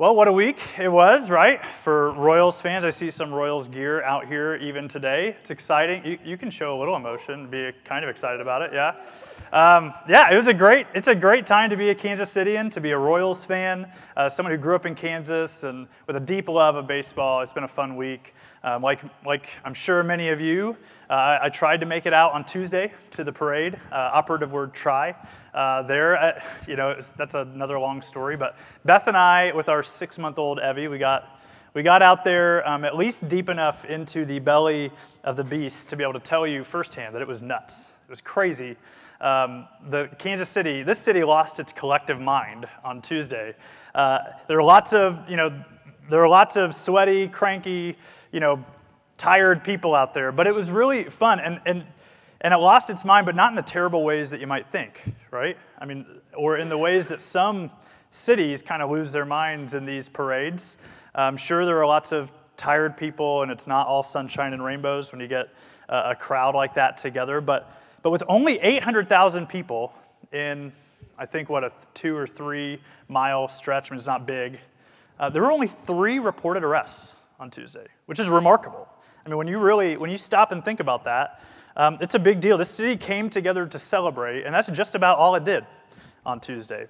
Well, what a week it was, right? For Royals fans, I see some Royals gear out here even today. It's exciting. You, you can show a little emotion, be kind of excited about it, yeah. Um, yeah, it was a great. It's a great time to be a Kansas Cityan, to be a Royals fan, uh, someone who grew up in Kansas and with a deep love of baseball. It's been a fun week. Um, like, like I'm sure many of you, uh, I tried to make it out on Tuesday to the parade. Uh, operative word try uh, there. You know, that's another long story. But Beth and I, with our six month old Evie, we got, we got out there um, at least deep enough into the belly of the beast to be able to tell you firsthand that it was nuts. It was crazy. Um, the Kansas City, this city lost its collective mind on Tuesday. Uh, there are lots of, you know, there are lots of sweaty, cranky, you know, tired people out there, but it was really fun. And, and and it lost its mind, but not in the terrible ways that you might think, right? I mean, or in the ways that some cities kind of lose their minds in these parades. I'm sure there are lots of tired people, and it's not all sunshine and rainbows when you get a crowd like that together. But, but with only 800,000 people in, I think, what, a two or three mile stretch, I mean, it's not big, uh, there were only three reported arrests on Tuesday, which is remarkable. I mean, when you really, when you stop and think about that, um, it's a big deal. This city came together to celebrate, and that's just about all it did on Tuesday.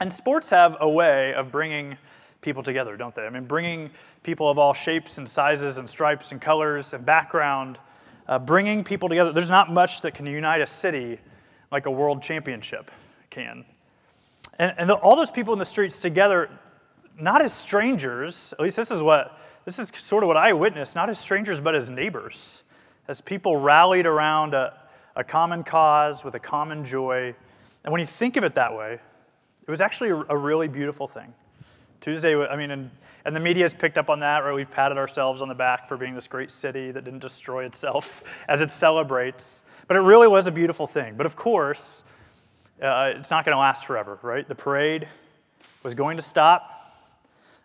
And sports have a way of bringing people together, don't they? I mean, bringing people of all shapes and sizes and stripes and colors and background, uh, bringing people together. There's not much that can unite a city like a world championship can. And, and the, all those people in the streets together, not as strangers, at least this is what, this is sort of what I witnessed, not as strangers, but as neighbors as people rallied around a, a common cause with a common joy. And when you think of it that way, it was actually a, a really beautiful thing. Tuesday, I mean, and, and the media has picked up on that, right? We've patted ourselves on the back for being this great city that didn't destroy itself as it celebrates. But it really was a beautiful thing. But of course, uh, it's not going to last forever, right? The parade was going to stop.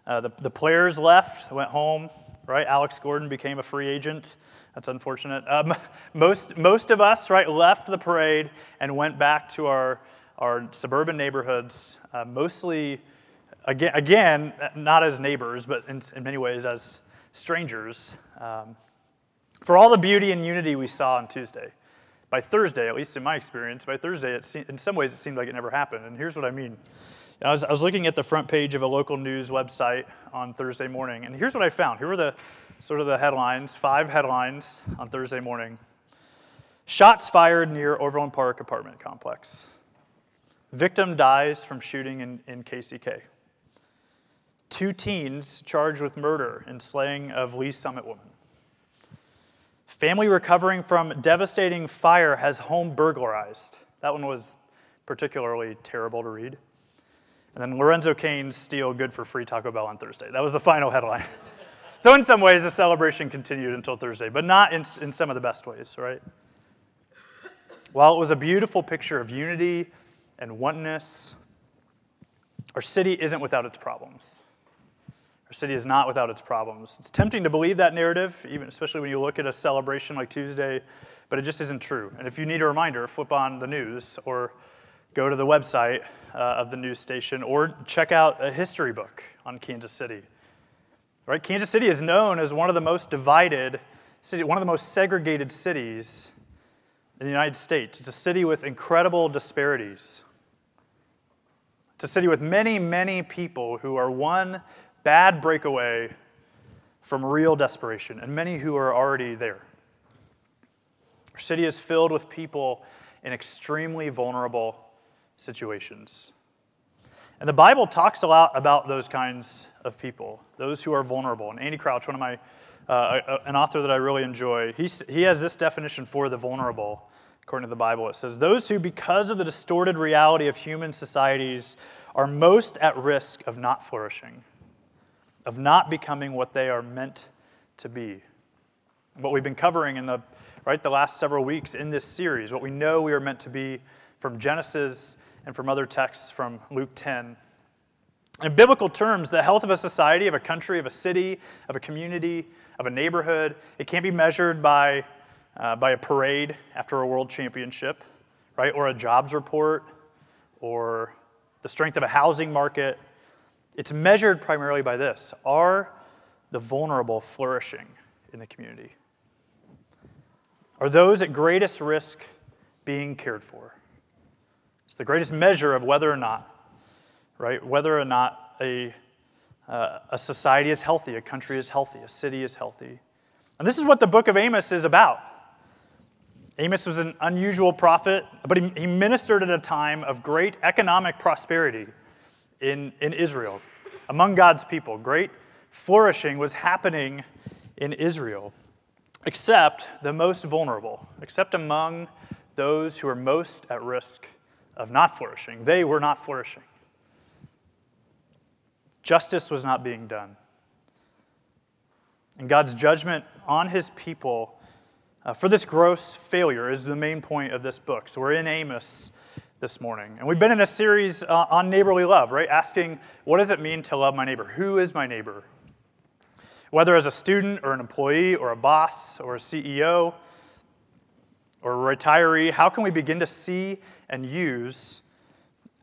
Uh, the, the players left, went home, right? Alex Gordon became a free agent. That's unfortunate. Um, most, most of us, right, left the parade and went back to our, our suburban neighborhoods, uh, mostly, again, again, not as neighbors, but in, in many ways as strangers. Um, for all the beauty and unity we saw on Tuesday, by Thursday, at least in my experience, by Thursday, se- in some ways it seemed like it never happened. And here's what I mean. I was, I was looking at the front page of a local news website on Thursday morning, and here's what I found. Here were the sort of the headlines, five headlines on Thursday morning. Shots fired near Overland Park apartment complex. Victim dies from shooting in, in KCK. Two teens charged with murder and slaying of Lee's Summit woman. Family recovering from devastating fire has home burglarized. That one was particularly terrible to read. And then Lorenzo Cain's steal good for free Taco Bell on Thursday. That was the final headline. So, in some ways, the celebration continued until Thursday, but not in, in some of the best ways, right? While it was a beautiful picture of unity and oneness, our city isn't without its problems. Our city is not without its problems. It's tempting to believe that narrative, even especially when you look at a celebration like Tuesday, but it just isn't true. And if you need a reminder, flip on the news or go to the website uh, of the news station or check out a history book on Kansas City. Right? Kansas City is known as one of the most divided city, one of the most segregated cities in the United States. It's a city with incredible disparities. It's a city with many, many people who are one bad breakaway from real desperation, and many who are already there. Our city is filled with people in extremely vulnerable situations. And the Bible talks a lot about those kinds of people, those who are vulnerable. And Andy Crouch, one of my, uh, an author that I really enjoy, he, he has this definition for the vulnerable, according to the Bible. It says, Those who, because of the distorted reality of human societies, are most at risk of not flourishing, of not becoming what they are meant to be. What we've been covering in the, right, the last several weeks in this series, what we know we are meant to be from Genesis and from other texts from Luke 10. In biblical terms, the health of a society, of a country, of a city, of a community, of a neighborhood, it can't be measured by, uh, by a parade after a world championship, right? Or a jobs report, or the strength of a housing market, It's measured primarily by this Are the vulnerable flourishing in the community? Are those at greatest risk being cared for? It's the greatest measure of whether or not, right? Whether or not a, uh, a society is healthy, a country is healthy, a city is healthy. And this is what the book of Amos is about. Amos was an unusual prophet, but he, he ministered at a time of great economic prosperity in, in Israel, among God's people. Great flourishing was happening in Israel, except the most vulnerable, except among those who are most at risk of not flourishing. They were not flourishing. Justice was not being done. And God's judgment on his people uh, for this gross failure is the main point of this book. So we're in Amos this morning. And we've been in a series uh, on neighborly love, right? Asking, what does it mean to love my neighbor? Who is my neighbor? Whether as a student or an employee or a boss or a CEO or a retiree, how can we begin to see and use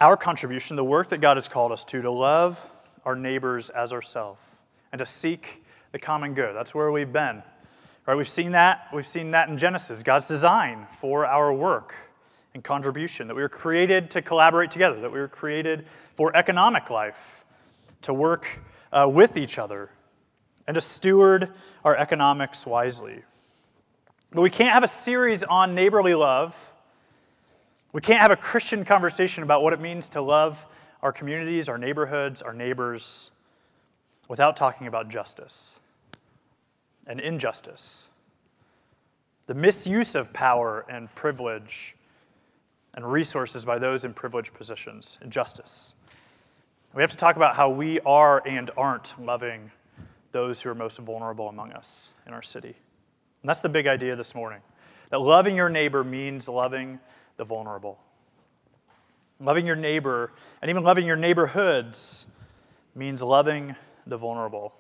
our contribution, the work that God has called us to, to love our neighbors as ourselves and to seek the common good? That's where we've been Right, we've seen that. We've seen that in Genesis, God's design for our work and contribution, that we were created to collaborate together, that we were created for economic life, to work uh, with each other, and to steward our economics wisely. But we can't have a series on neighborly love. We can't have a Christian conversation about what it means to love our communities, our neighborhoods, our neighbors, without talking about justice and injustice, the misuse of power and privilege and resources by those in privileged positions, injustice. We have to talk about how we are and aren't loving those who are most vulnerable among us in our city. And that's the big idea this morning that loving your neighbor means loving the vulnerable. Loving your neighbor and even loving your neighborhoods means loving the vulnerable.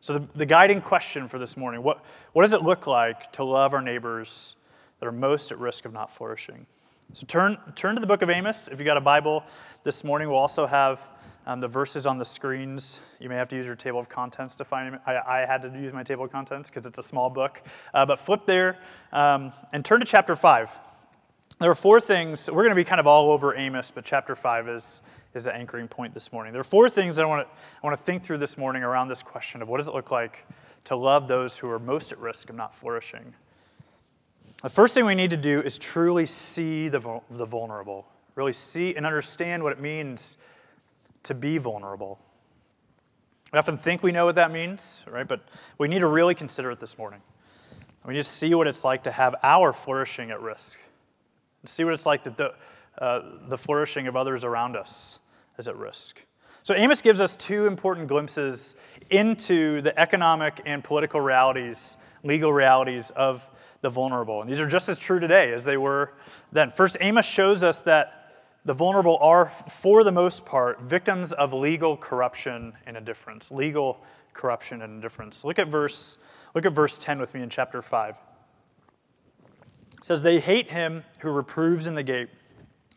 So, the, the guiding question for this morning what, what does it look like to love our neighbors that are most at risk of not flourishing? So, turn, turn to the book of Amos. If you got a Bible this morning, we'll also have um, the verses on the screens. You may have to use your table of contents to find them. I, I had to use my table of contents because it's a small book. Uh, but flip there um, and turn to chapter 5. There are four things. We're going to be kind of all over Amos, but chapter 5 is is the anchoring point this morning. There are four things that I want to, I want to think through this morning around this question of what does it look like to love those who are most at risk of not flourishing. The first thing we need to do is truly see the, the vulnerable, really see and understand what it means to be vulnerable. We often think we know what that means, right? But we need to really consider it this morning. We need to see what it's like to have our flourishing at risk. See what it's like that the, uh, the flourishing of others around us is at risk. So, Amos gives us two important glimpses into the economic and political realities, legal realities of the vulnerable. And these are just as true today as they were then. First, Amos shows us that the vulnerable are, for the most part, victims of legal corruption and indifference. Legal corruption and indifference. Look at verse, look at verse 10 with me in chapter 5. It says, They hate him who reproves in the gate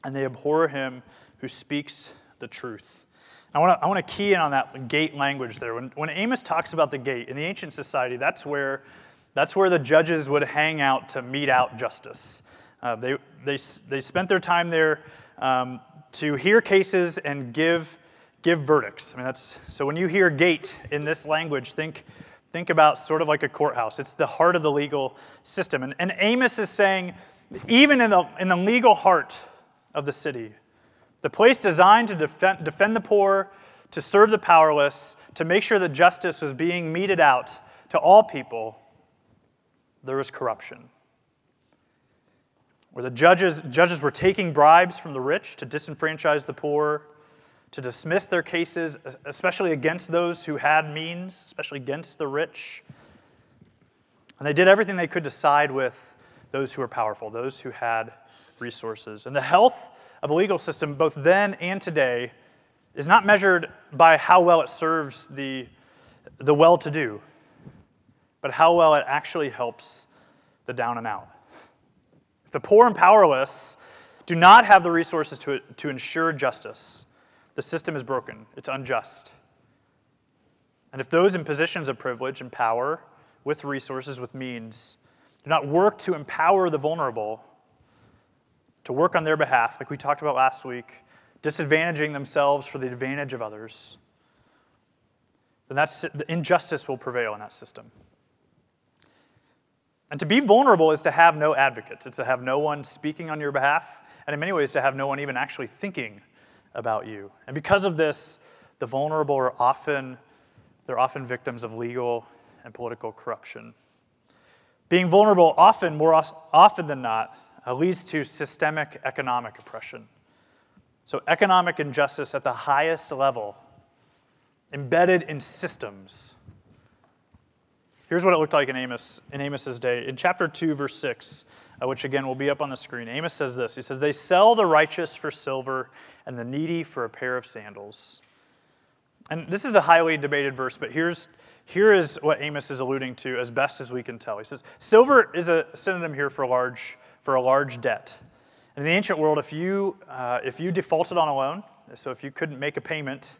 and they abhor him who speaks the truth. I want to I want to key in on that gate language there. When, when Amos talks about the gate in the ancient society, that's where that's where the judges would hang out to mete out justice. Uh, they, they, they spent their time there um, to hear cases and give, give verdicts. I mean, that's, so when you hear gate in this language, think, think about sort of like a courthouse. It's the heart of the legal system. And, and Amos is saying, even in the, in the legal heart of the city. The place designed to defend, defend the poor, to serve the powerless, to make sure that justice was being meted out to all people, there was corruption. Where the judges, judges were taking bribes from the rich to disenfranchise the poor, to dismiss their cases, especially against those who had means, especially against the rich. And they did everything they could to side with those who were powerful, those who had resources. And the health of a legal system, both then and today, is not measured by how well it serves the, the well to do, but how well it actually helps the down and out. If the poor and powerless do not have the resources to, to ensure justice, the system is broken, it's unjust. And if those in positions of privilege and power, with resources, with means, do not work to empower the vulnerable, to work on their behalf, like we talked about last week, disadvantaging themselves for the advantage of others, then that's, the injustice will prevail in that system. And to be vulnerable is to have no advocates. It's to have no one speaking on your behalf, and in many ways, to have no one even actually thinking about you. And because of this, the vulnerable are often, they're often victims of legal and political corruption. Being vulnerable often, more often than not, uh, leads to systemic economic oppression. So, economic injustice at the highest level, embedded in systems. Here's what it looked like in Amos in Amos's day. In chapter 2, verse 6, uh, which again will be up on the screen, Amos says this. He says, They sell the righteous for silver and the needy for a pair of sandals. And this is a highly debated verse, but here's, here is what Amos is alluding to as best as we can tell. He says, Silver is a synonym here for a large, for a large debt. In the ancient world, if you, uh, if you defaulted on a loan, so if you couldn't make a payment,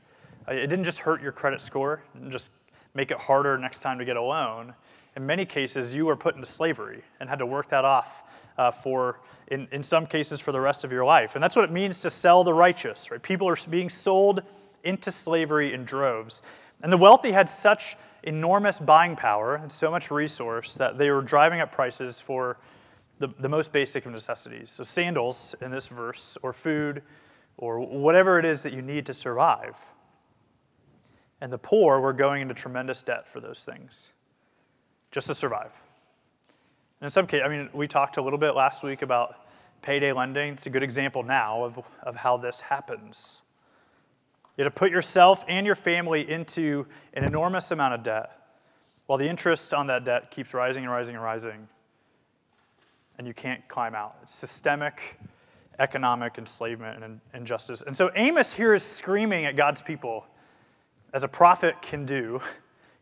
uh, it didn't just hurt your credit score, just make it harder next time to get a loan. In many cases, you were put into slavery and had to work that off uh, for, in, in some cases, for the rest of your life. And that's what it means to sell the righteous, right? People are being sold into slavery in droves. And the wealthy had such enormous buying power and so much resource that they were driving up prices for the, the most basic of necessities. So, sandals in this verse, or food, or whatever it is that you need to survive. And the poor were going into tremendous debt for those things just to survive. And in some cases, I mean, we talked a little bit last week about payday lending. It's a good example now of, of how this happens. You have to put yourself and your family into an enormous amount of debt while the interest on that debt keeps rising and rising and rising, and you can't climb out. It's systemic economic enslavement and injustice. And so Amos here is screaming at God's people, as a prophet can do.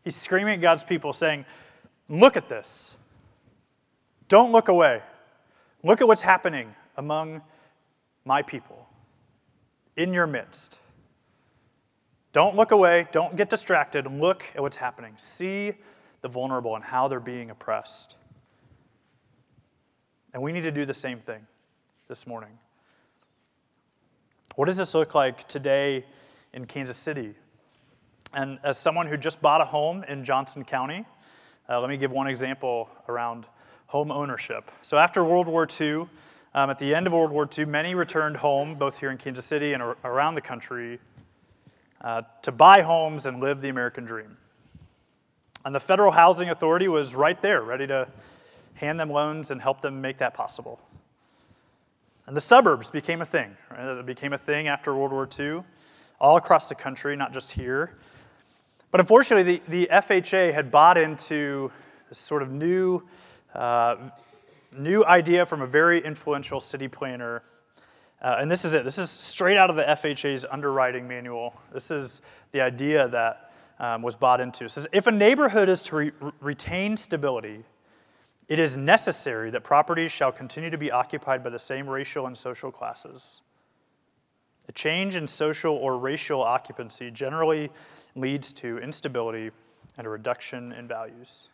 He's screaming at God's people, saying, Look at this. Don't look away. Look at what's happening among my people, in your midst. Don't look away. Don't get distracted. Look at what's happening. See the vulnerable and how they're being oppressed. And we need to do the same thing this morning. What does this look like today in Kansas City? And as someone who just bought a home in Johnson County, uh, let me give one example around home ownership. So after World War II, um, at the end of World War II, many returned home, both here in Kansas City and around the country, uh, to buy homes and live the American dream. And the Federal Housing Authority was right there, ready to hand them loans and help them make that possible. And the suburbs became a thing. Right? It became a thing after World War II, all across the country, not just here. But unfortunately, the, the FHA had bought into this sort of new, uh, new idea from a very influential city planner uh, and this is it. This is straight out of the FHA's underwriting manual. This is the idea that um, was bought into. It says if a neighborhood is to re- retain stability, it is necessary that properties shall continue to be occupied by the same racial and social classes. A change in social or racial occupancy generally leads to instability and a reduction in values.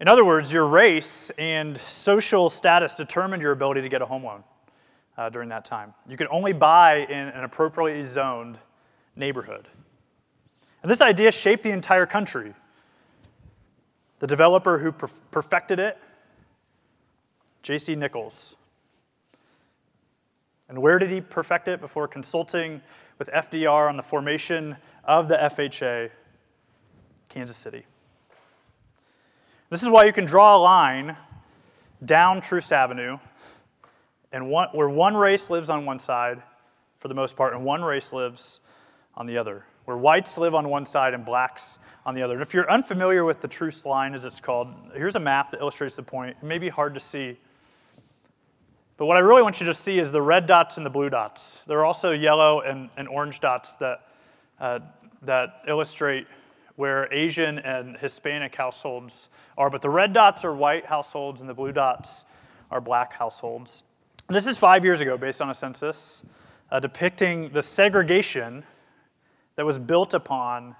In other words, your race and social status determined your ability to get a home loan uh, during that time. You could only buy in an appropriately zoned neighborhood. And this idea shaped the entire country. The developer who perfected it, J.C. Nichols. And where did he perfect it? Before consulting with FDR on the formation of the FHA, Kansas City. This is why you can draw a line down Troost Avenue, and one, where one race lives on one side, for the most part, and one race lives on the other. Where whites live on one side and blacks on the other. And if you're unfamiliar with the Troost line, as it's called, here's a map that illustrates the point. It may be hard to see. But what I really want you to see is the red dots and the blue dots. There are also yellow and, and orange dots that, uh, that illustrate where Asian and Hispanic households are, but the red dots are white households and the blue dots are black households. This is five years ago, based on a census. uh, depicting the segregation that was built upon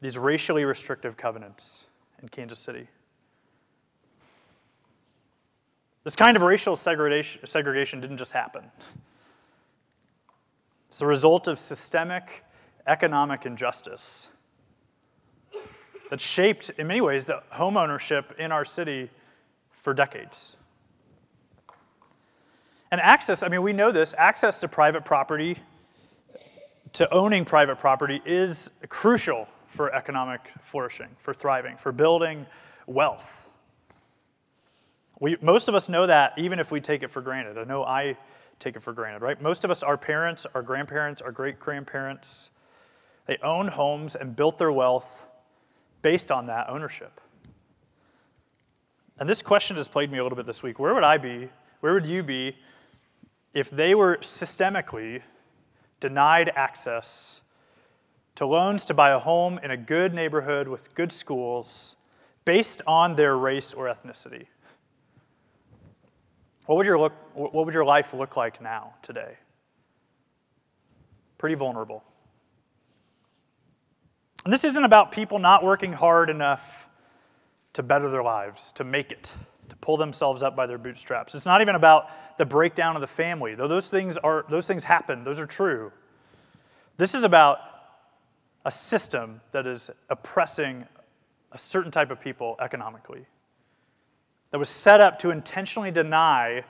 these racially restrictive covenants in Kansas City. This kind of racial segregation, segregation didn't just happen. It's the result of systemic economic injustice that shaped, in many ways, the home ownership in our city for decades. And access, I mean, we know this access to private property, to owning private property, is crucial for economic flourishing, for thriving, for building wealth. We, most of us know that even if we take it for granted. I know I take it for granted, right? Most of us, our parents, our grandparents, our great grandparents, they own homes and built their wealth based on that ownership. And this question has plagued me a little bit this week. Where would I be? Where would you be if they were systemically denied access to loans to buy a home in a good neighborhood with good schools based on their race or ethnicity? What would your, look, what would your life look like now, today? Pretty vulnerable. And this isn't about people not working hard enough to better their lives, to make it, to pull themselves up by their bootstraps. It's not even about the breakdown of the family, though those things are those things happen, those are true. This is about a system that is oppressing a certain type of people economically. That was set up to intentionally deny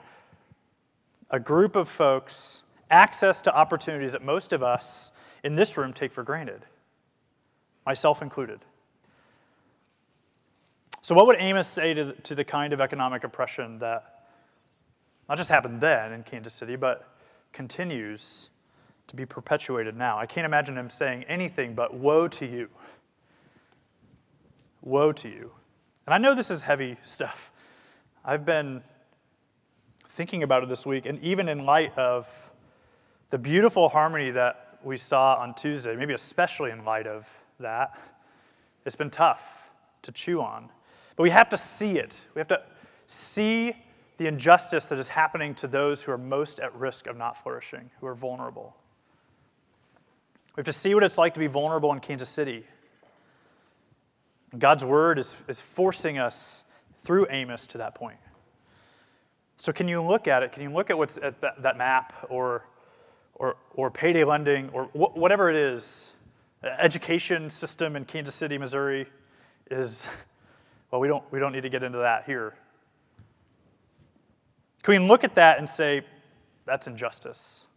a group of folks access to opportunities that most of us in this room take for granted myself included. So, what would Amos say to to the kind of economic oppression that not just happened then in Kansas City, but continues to be perpetuated now? I can't imagine him saying anything but, Woe to you! Woe to you. And I know this is heavy stuff. I've been thinking about it this week, and even in light of the beautiful harmony that we saw on Tuesday, maybe especially in light of that. It's been tough to chew on. But we have to see it. We have to see the injustice that is happening to those who are most at risk of not flourishing, who are vulnerable. We have to see what it's like to be vulnerable in Kansas City. God's word is, is forcing us through Amos to that point. So, can you look at it? Can you look at what's at that, that map or, or, or payday lending or wh- whatever it is education system in Kansas City, Missouri is, well, we don't, we don't need to get into that here. Can we look at that and say, that's injustice,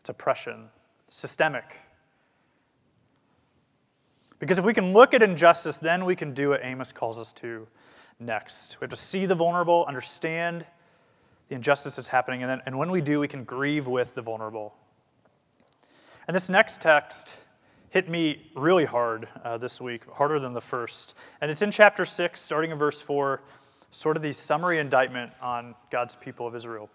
it's oppression, systemic? Because if we can look at injustice, then we can do what Amos calls us to next. We have to see the vulnerable, understand the injustice that's happening, and, then, and when we do, we can grieve with the vulnerable. And this next text hit me really hard uh, this week, harder than the first. And it's in chapter 6, starting in verse 4, sort of the summary indictment on God's people of Israel.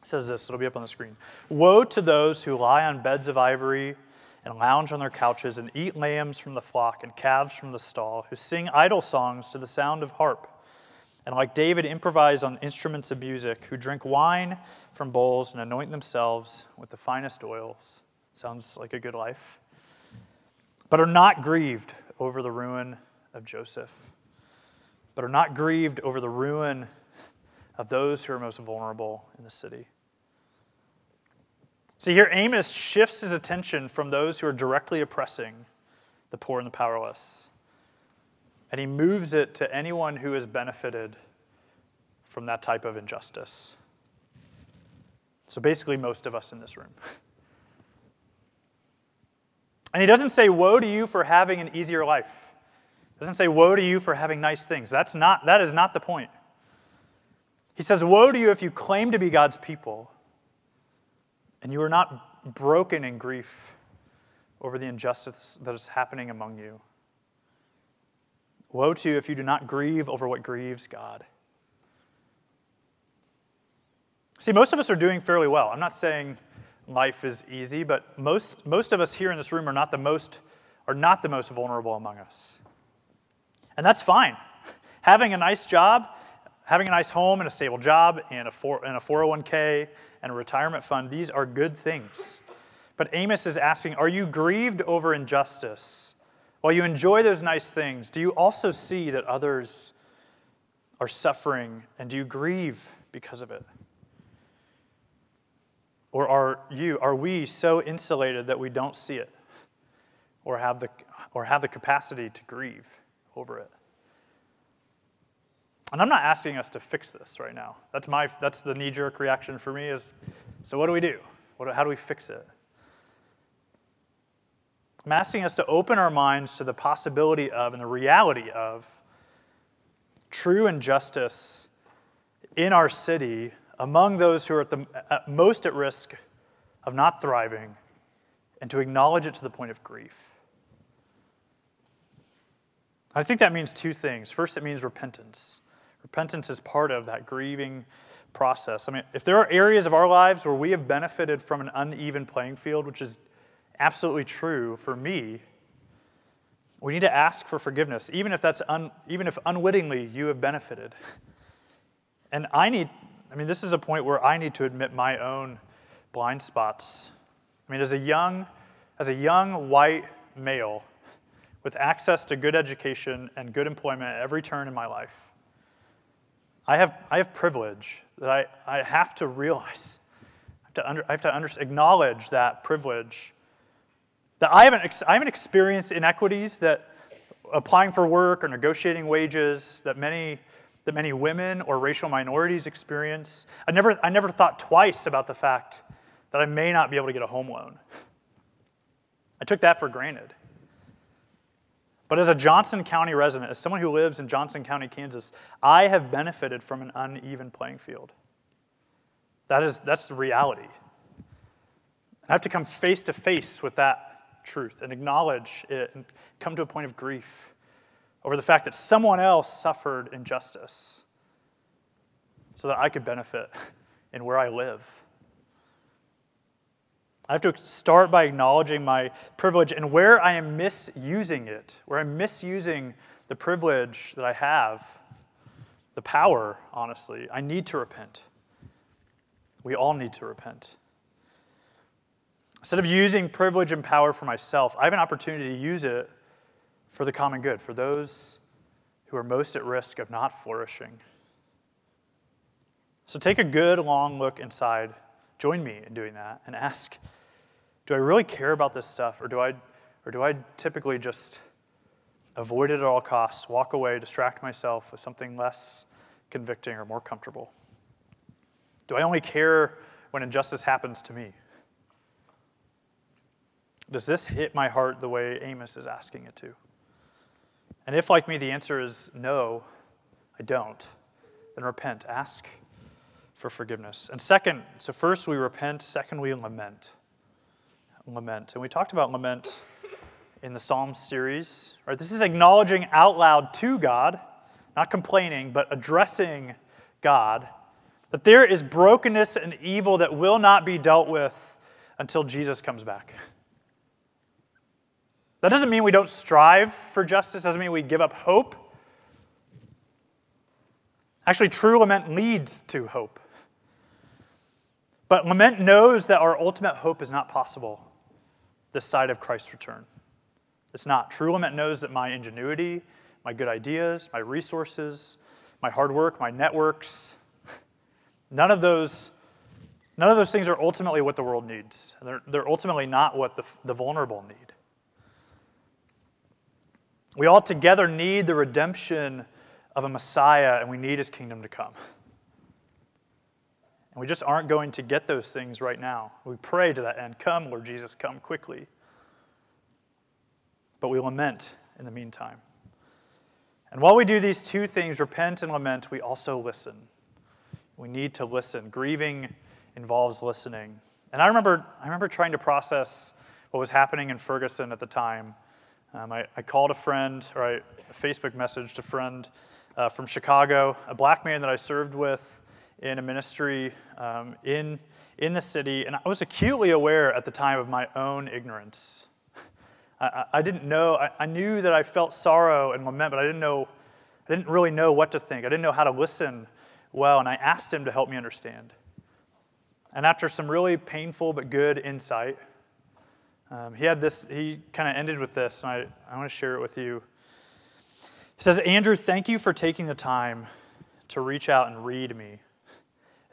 It says this, it'll be up on the screen. Woe to those who lie on beds of ivory and lounge on their couches and eat lambs from the flock and calves from the stall, who sing idle songs to the sound of harp, and like David improvise on instruments of music, who drink wine from bowls and anoint themselves with the finest oils. Sounds like a good life but are not grieved over the ruin of Joseph, but are not grieved over the ruin of those who are most vulnerable in the city. See, here Amos shifts his attention from those who are directly oppressing the poor and the powerless, and he moves it to anyone who has benefited from that type of injustice. So basically, most of us in this room. And he doesn't say, Woe to you for having an easier life. He doesn't say, Woe to you for having nice things. That's not, that is not the point. He says, Woe to you if you claim to be God's people and you are not broken in grief over the injustice that is happening among you. Woe to you if you do not grieve over what grieves God. See, most of us are doing fairly well. I'm not saying life is easy, but most, most of us here in this room are not the most are not the most vulnerable among us. And that's fine. Having a nice job, having a nice home and a stable job and a, four, and a 401k and a retirement fund, these are good things. But Amos is asking Are you grieved over injustice? While you enjoy those nice things, do you also see that others are suffering and do you grieve because of it? Or are you, are we so insulated that we don't see it or have the, or have the capacity to grieve over it? And I'm not asking us to fix this right now. That's, my, that's the knee jerk reaction for me is so what do we do? What, how do we fix it? I'm asking us to open our minds to the possibility of and the reality of true injustice in our city among those who are at the at most at risk of not thriving and to acknowledge it to the point of grief. I think that means two things. First, it means repentance. Repentance is part of that grieving process. I mean, if there are areas of our lives where we have benefited from an uneven playing field, which is absolutely true for me, we need to ask for forgiveness, even if that's un, even if unwittingly you have benefited. And I need, I mean, this is a point where I need to admit my own blind spots. I mean, as a young, as a young white male with access to good education and good employment at every turn in my life, I have, I have privilege that I, I have to realize. I have to, under, I have to under, acknowledge that privilege. That I haven't, I haven't experienced inequities that applying for work or negotiating wages that many, that many women or racial minorities experience. I never, I never thought twice about the fact that I may not be able to get a home loan. I took that for granted. But as a Johnson County resident, as someone who lives in Johnson County, Kansas, I have benefited from an uneven playing field. That is, that's the reality. I have to come face to face with that truth and acknowledge it and come to a point of grief over the fact that someone else suffered injustice so that I could benefit in where I live. I have to start by acknowledging my privilege and where I am misusing it, where I'm misusing the privilege that I have, the power, honestly. I need to repent. We all need to repent. Instead of using privilege and power for myself, I have an opportunity to use it for the common good, for those who are most at risk of not flourishing. So take a good long look inside. Join me in doing that and ask do I really care about this stuff, or do I, or do I typically just avoid it at all costs, walk away, distract myself with something less convicting or more comfortable? Do I only care when injustice happens to me? Does this hit my heart the way Amos is asking it to? And if, like me, the answer is no, I don't, then repent. Ask for forgiveness. And second, so first we repent, second we lament lament. And we talked about lament in the Psalm series. Right? This is acknowledging out loud to God, not complaining, but addressing God, that there is brokenness and evil that will not be dealt with until Jesus comes back. That doesn't mean we don't strive for justice, doesn't mean we give up hope. Actually, true lament leads to hope. But lament knows that our ultimate hope is not possible this side of Christ's return. It's not. True lament knows that my ingenuity, my good ideas, my resources, my hard work, my networks, none of those, none of those things are ultimately what the world needs. They're, they're ultimately not what the, the vulnerable need. We all together need the redemption of a Messiah, and we need his kingdom to come. And we just aren't going to get those things right now. We pray to that end Come, Lord Jesus, come quickly. But we lament in the meantime. And while we do these two things, repent and lament, we also listen. We need to listen. Grieving involves listening. And I remember, I remember trying to process what was happening in Ferguson at the time. Um, I, I, called a friend, or I, a Facebook message a friend uh, from Chicago, a black man that I served with in a ministry um, in, in the city, and I was acutely aware at the time of my own ignorance. I, I didn't know, I, I knew that I felt sorrow and lament, but I didn't know, I didn't really know what to think. I didn't know how to listen well, and I asked him to help me understand. And after some really painful but good insight, um, he had this, he kind of ended with this, and I, I want to share it with you. He says, Andrew, thank you for taking the time to reach out and read me.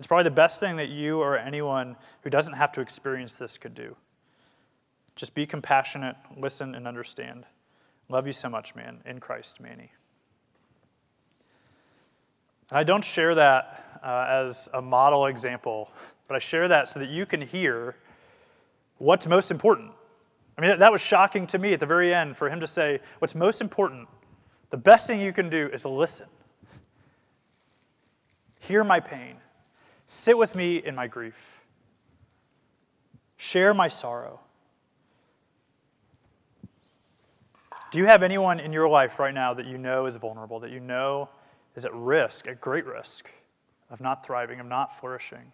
It's probably the best thing that you or anyone who doesn't have to experience this could do. Just be compassionate, listen, and understand. Love you so much, man. In Christ, Manny. And I don't share that uh, as a model example, but I share that so that you can hear what's most important. I mean, that was shocking to me at the very end for him to say, What's most important, the best thing you can do is listen. Hear my pain. Sit with me in my grief. Share my sorrow. Do you have anyone in your life right now that you know is vulnerable, that you know is at risk, at great risk of not thriving, of not flourishing?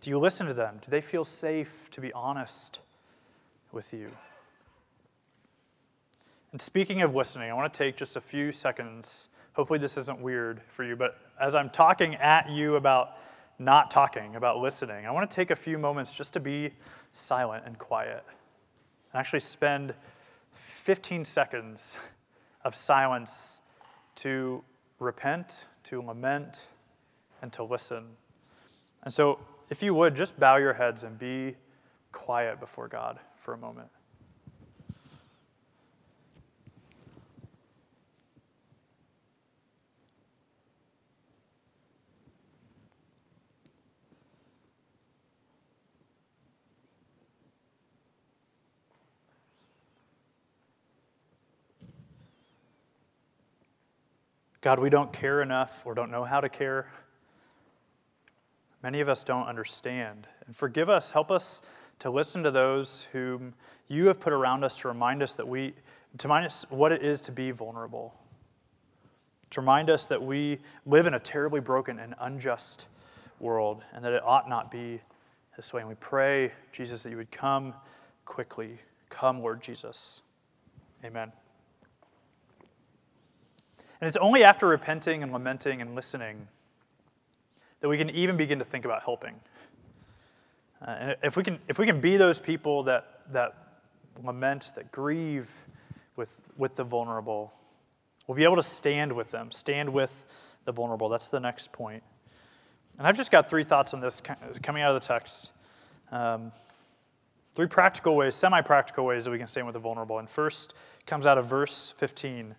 Do you listen to them? Do they feel safe to be honest with you? And speaking of listening, I want to take just a few seconds. Hopefully, this isn't weird for you, but as I'm talking at you about not talking, about listening, I want to take a few moments just to be silent and quiet and actually spend 15 seconds of silence to repent, to lament, and to listen. And so, if you would, just bow your heads and be quiet before God for a moment. God, we don't care enough or don't know how to care. Many of us don't understand. And forgive us, help us to listen to those whom you have put around us to remind us that we, to remind us what it is to be vulnerable, to remind us that we live in a terribly broken and unjust world and that it ought not be this way. And we pray, Jesus, that you would come quickly. Come, Lord Jesus. Amen. And it's only after repenting and lamenting and listening that we can even begin to think about helping. Uh, and if we, can, if we can be those people that, that lament, that grieve with, with the vulnerable, we'll be able to stand with them, stand with the vulnerable. That's the next point. And I've just got three thoughts on this coming out of the text. Um, three practical ways, semi practical ways that we can stand with the vulnerable. And first comes out of verse 15.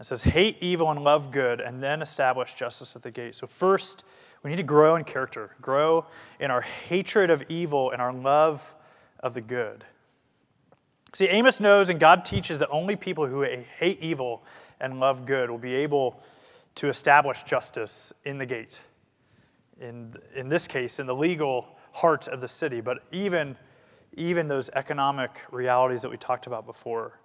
It says, hate evil and love good, and then establish justice at the gate. So, first, we need to grow in character, grow in our hatred of evil and our love of the good. See, Amos knows and God teaches that only people who hate evil and love good will be able to establish justice in the gate. In, in this case, in the legal heart of the city, but even, even those economic realities that we talked about before.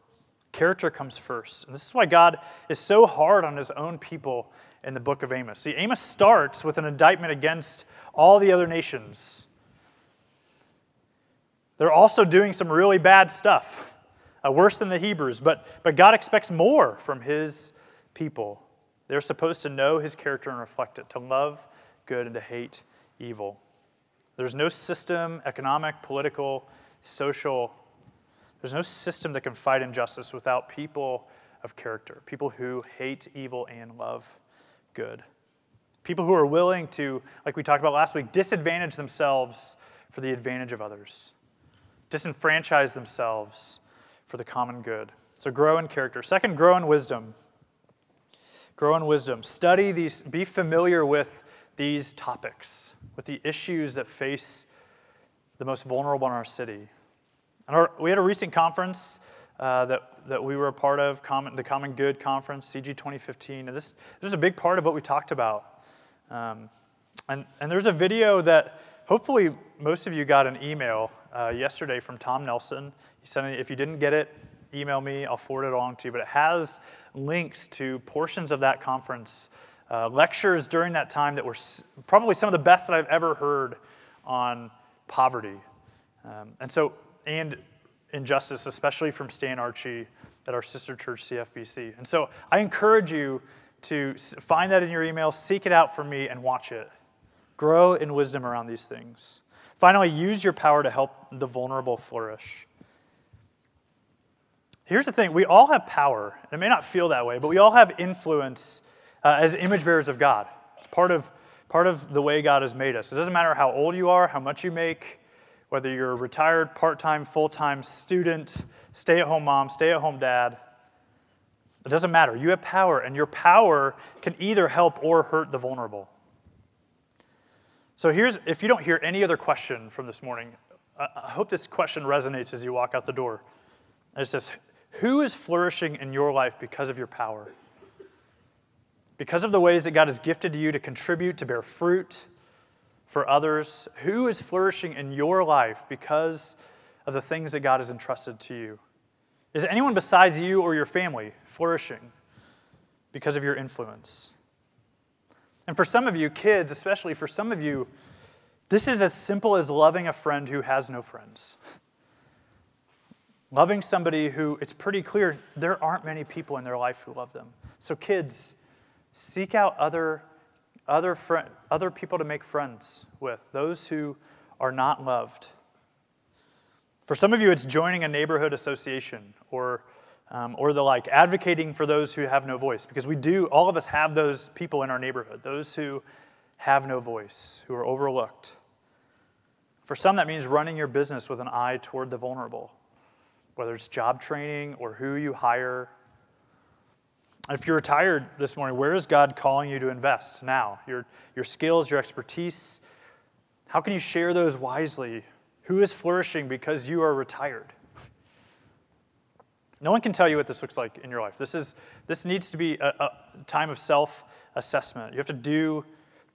Character comes first. And this is why God is so hard on his own people in the book of Amos. See, Amos starts with an indictment against all the other nations. They're also doing some really bad stuff, uh, worse than the Hebrews, but, but God expects more from his people. They're supposed to know his character and reflect it, to love good and to hate evil. There's no system, economic, political, social, there's no system that can fight injustice without people of character, people who hate evil and love good. People who are willing to, like we talked about last week, disadvantage themselves for the advantage of others, disenfranchise themselves for the common good. So grow in character. Second, grow in wisdom. Grow in wisdom. Study these, be familiar with these topics, with the issues that face the most vulnerable in our city. Our, we had a recent conference uh, that, that we were a part of, common, the Common Good Conference, CG 2015. And this, this is a big part of what we talked about. Um, and, and there's a video that hopefully most of you got an email uh, yesterday from Tom Nelson. He it, if you didn't get it, email me, I'll forward it along to you. But it has links to portions of that conference, uh, lectures during that time that were probably some of the best that I've ever heard on poverty. Um, and so and injustice, especially from Stan Archie at our sister church, CFBC. And so I encourage you to find that in your email, seek it out for me, and watch it. Grow in wisdom around these things. Finally, use your power to help the vulnerable flourish. Here's the thing we all have power. It may not feel that way, but we all have influence uh, as image bearers of God. It's part of, part of the way God has made us. It doesn't matter how old you are, how much you make, whether you're a retired, part time, full time student, stay at home mom, stay at home dad. It doesn't matter. You have power, and your power can either help or hurt the vulnerable. So here's if you don't hear any other question from this morning, I hope this question resonates as you walk out the door. And it says, who is flourishing in your life because of your power? Because of the ways that God has gifted to you to contribute, to bear fruit for others? Who is flourishing in your life because of the things that God has entrusted to you? Is anyone besides you or your family flourishing because of your influence? And for some of you, kids, especially for some of you, this is as simple as loving a friend who has no friends. Loving somebody who it's pretty clear there aren't many people in their life who love them. So, kids, seek out other, other, friend, other people to make friends with, those who are not loved. For some of you, it's joining a neighborhood association or, um, or the like, advocating for those who have no voice, because we do, all of us have those people in our neighborhood, those who have no voice, who are overlooked. For some, that means running your business with an eye toward the vulnerable whether it's job training or who you hire. If you're retired this morning, where is God calling you to invest now? Your, your skills, your expertise. How can you share those wisely? Who is flourishing because you are retired? No one can tell you what this looks like in your life. This, is, this needs to be a, a time of self assessment. You have to do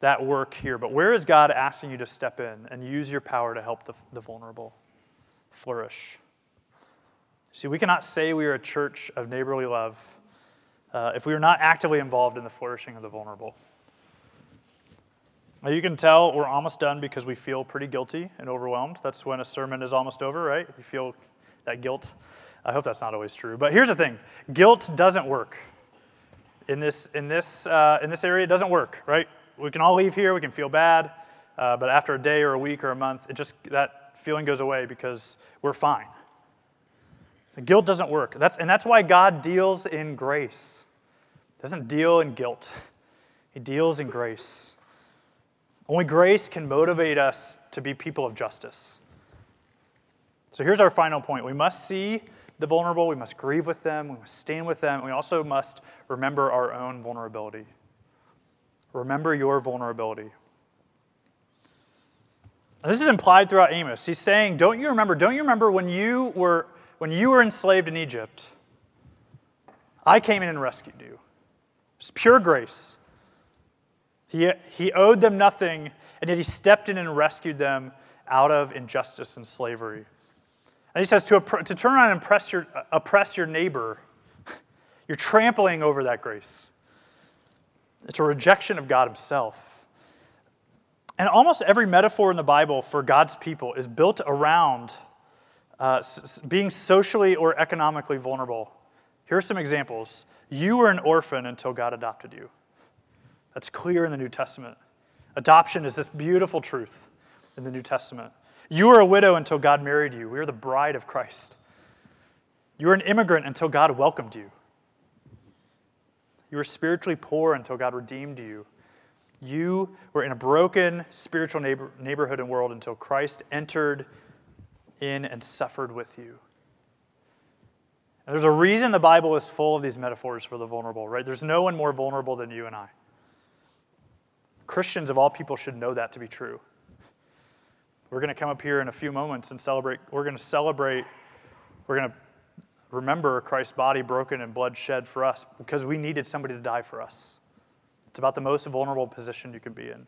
that work here. But where is God asking you to step in and use your power to help the, the vulnerable flourish? See, we cannot say we are a church of neighborly love uh, if we are not actively involved in the flourishing of the vulnerable. Now, you can tell we're almost done because we feel pretty guilty and overwhelmed. That's when a sermon is almost over, right? We feel that guilt. I hope that's not always true. But here's the thing guilt doesn't work. In this, in this, uh, in this area, it doesn't work, right? We can all leave here, we can feel bad, uh, but after a day or a week or a month, it just, that feeling goes away because we're fine. Guilt doesn't work. That's, and that's why God deals in grace. Doesn't deal in guilt, He deals in grace. Only grace can motivate us to be people of justice. So here's our final point we must see the vulnerable, we must grieve with them, we must stand with them, we also must remember our own vulnerability. Remember your vulnerability. And this is implied throughout Amos. He's saying, Don't you remember? Don't you remember when you were when you were enslaved in Egypt, I came in and rescued you. It's pure grace. He, he owed them nothing, and yet he stepped in and rescued them out of injustice and slavery. And he says to, to turn around and oppress your, oppress your neighbor, you're trampling over that grace. It's a rejection of God Himself. And almost every metaphor in the Bible for God's people is built around uh, s- being socially or economically vulnerable. Here are some examples. You were an orphan until God adopted you. That's clear in the New Testament. Adoption is this beautiful truth in the New Testament. You were a widow until God married you. We are the bride of Christ. You were an immigrant until God welcomed you. You were spiritually poor until God redeemed you. You were in a broken spiritual neighbor- neighborhood and world until Christ entered in and suffered with you. And there's a reason the Bible is full of these metaphors for the vulnerable, right? There's no one more vulnerable than you and I. Christians of all people should know that to be true. We're going to come up here in a few moments and celebrate. We're going to celebrate, we're going to remember Christ's body broken and blood shed for us because we needed somebody to die for us. It's about the most vulnerable position you can be in.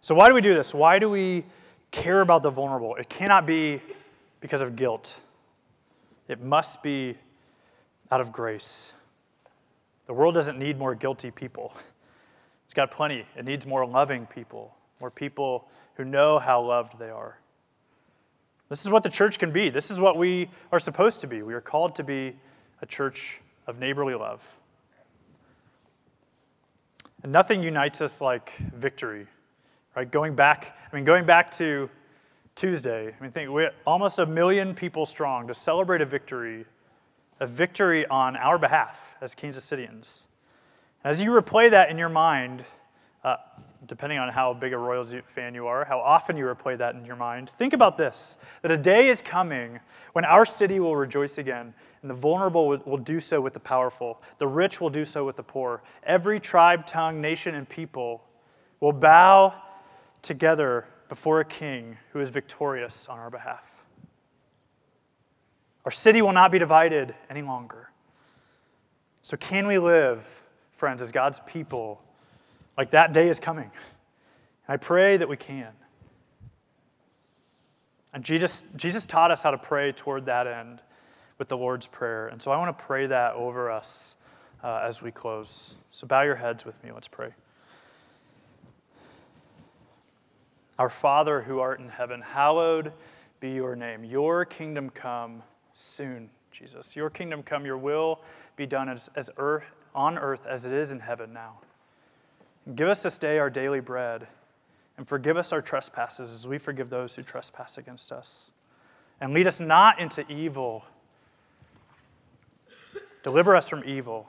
So, why do we do this? Why do we care about the vulnerable. It cannot be because of guilt, it must be out of grace. The world doesn't need more guilty people, it's got plenty. It needs more loving people, more people who know how loved they are. This is what the church can be. This is what we are supposed to be. We are called to be a church of neighborly love. And nothing unites us like victory, right? Going back, I mean, going back to Tuesday, I mean, think we're almost a million people strong to celebrate a victory, a victory on our behalf as Kansas Citians. As you replay that in your mind, uh, depending on how big a Royals fan you are, how often you replay that in your mind, think about this that a day is coming when our city will rejoice again, and the vulnerable will, will do so with the powerful, the rich will do so with the poor. Every tribe, tongue, nation, and people will bow together before a king who is victorious on our behalf. Our city will not be divided any longer. So, can we live, friends, as God's people? Like that day is coming. And I pray that we can. And Jesus, Jesus taught us how to pray toward that end with the Lord's Prayer. And so I want to pray that over us uh, as we close. So bow your heads with me. Let's pray. Our Father who art in heaven, hallowed be your name. Your kingdom come soon, Jesus. Your kingdom come, your will be done as, as earth, on earth as it is in heaven now. Give us this day our daily bread, and forgive us our trespasses as we forgive those who trespass against us. And lead us not into evil. Deliver us from evil.